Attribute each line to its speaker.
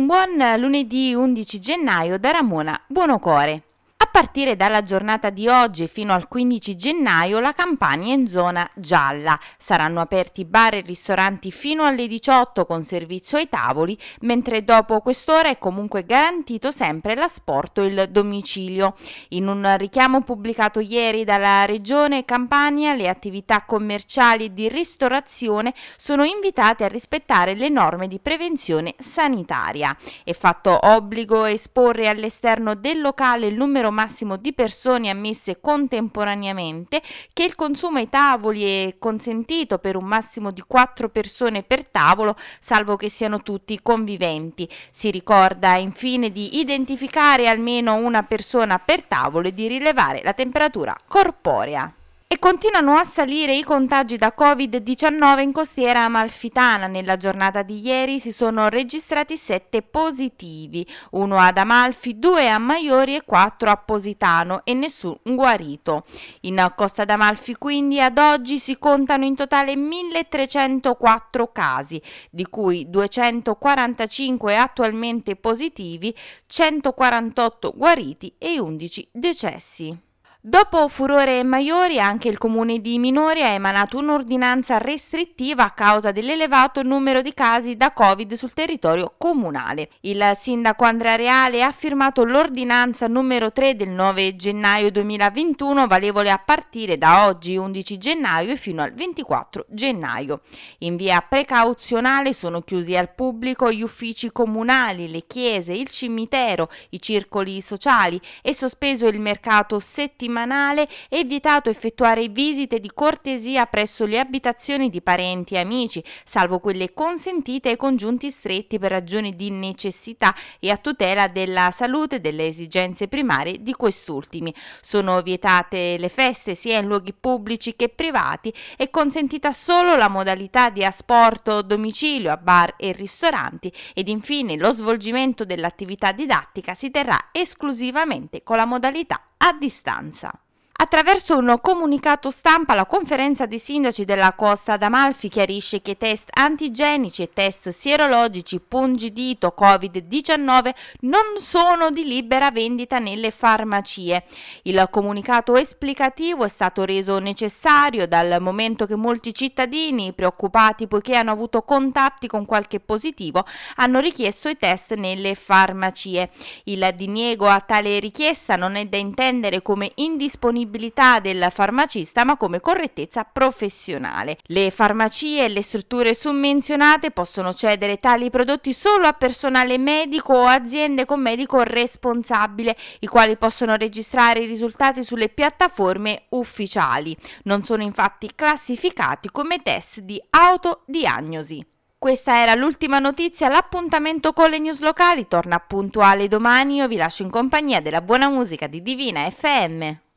Speaker 1: Un buon lunedì 11 gennaio da Ramona Buonocore partire dalla giornata di oggi fino al 15 gennaio la campagna è in zona gialla. Saranno aperti bar e ristoranti fino alle 18 con servizio ai tavoli, mentre dopo quest'ora è comunque garantito sempre l'asporto e il domicilio. In un richiamo pubblicato ieri dalla Regione Campania, le attività commerciali di ristorazione sono invitate a rispettare le norme di prevenzione sanitaria. È fatto obbligo esporre all'esterno del locale il numero massimo di persone ammesse contemporaneamente, che il consumo ai tavoli è consentito per un massimo di 4 persone per tavolo, salvo che siano tutti conviventi. Si ricorda infine di identificare almeno una persona per tavolo e di rilevare la temperatura corporea. E continuano a salire i contagi da Covid-19 in costiera amalfitana. Nella giornata di ieri si sono registrati 7 positivi, uno ad Amalfi, due a Maiori e quattro a Positano e nessun guarito. In Costa d'Amalfi quindi ad oggi si contano in totale 1304 casi, di cui 245 attualmente positivi, 148 guariti e 11 decessi. Dopo Furore e Maiori, anche il comune di Minori ha emanato un'ordinanza restrittiva a causa dell'elevato numero di casi da Covid sul territorio comunale. Il sindaco Andrea Reale ha firmato l'ordinanza numero 3 del 9 gennaio 2021, valevole a partire da oggi 11 gennaio fino al 24 gennaio. In via precauzionale sono chiusi al pubblico gli uffici comunali, le chiese, il cimitero, i circoli sociali e sospeso il mercato settimanale settimanale è vietato effettuare visite di cortesia presso le abitazioni di parenti e amici, salvo quelle consentite ai congiunti stretti per ragioni di necessità e a tutela della salute e delle esigenze primarie di quest'ultimi. Sono vietate le feste sia in luoghi pubblici che privati e consentita solo la modalità di asporto domicilio a bar e ristoranti ed infine lo svolgimento dell'attività didattica si terrà esclusivamente con la modalità a distanza. Attraverso un comunicato stampa la conferenza dei sindaci della Costa d'Amalfi chiarisce che test antigenici e test sierologici pungidito Covid-19 non sono di libera vendita nelle farmacie. Il comunicato esplicativo è stato reso necessario dal momento che molti cittadini preoccupati poiché hanno avuto contatti con qualche positivo hanno richiesto i test nelle farmacie. Il diniego a tale richiesta non è da intendere come indisponibilità disponibilità del farmacista ma come correttezza professionale. Le farmacie e le strutture summenzionate possono cedere tali prodotti solo a personale medico o aziende con medico responsabile, i quali possono registrare i risultati sulle piattaforme ufficiali. Non sono infatti classificati come test di autodiagnosi. Questa era l'ultima notizia, l'appuntamento con le news locali torna puntuale domani, io vi lascio in compagnia della buona musica di Divina FM.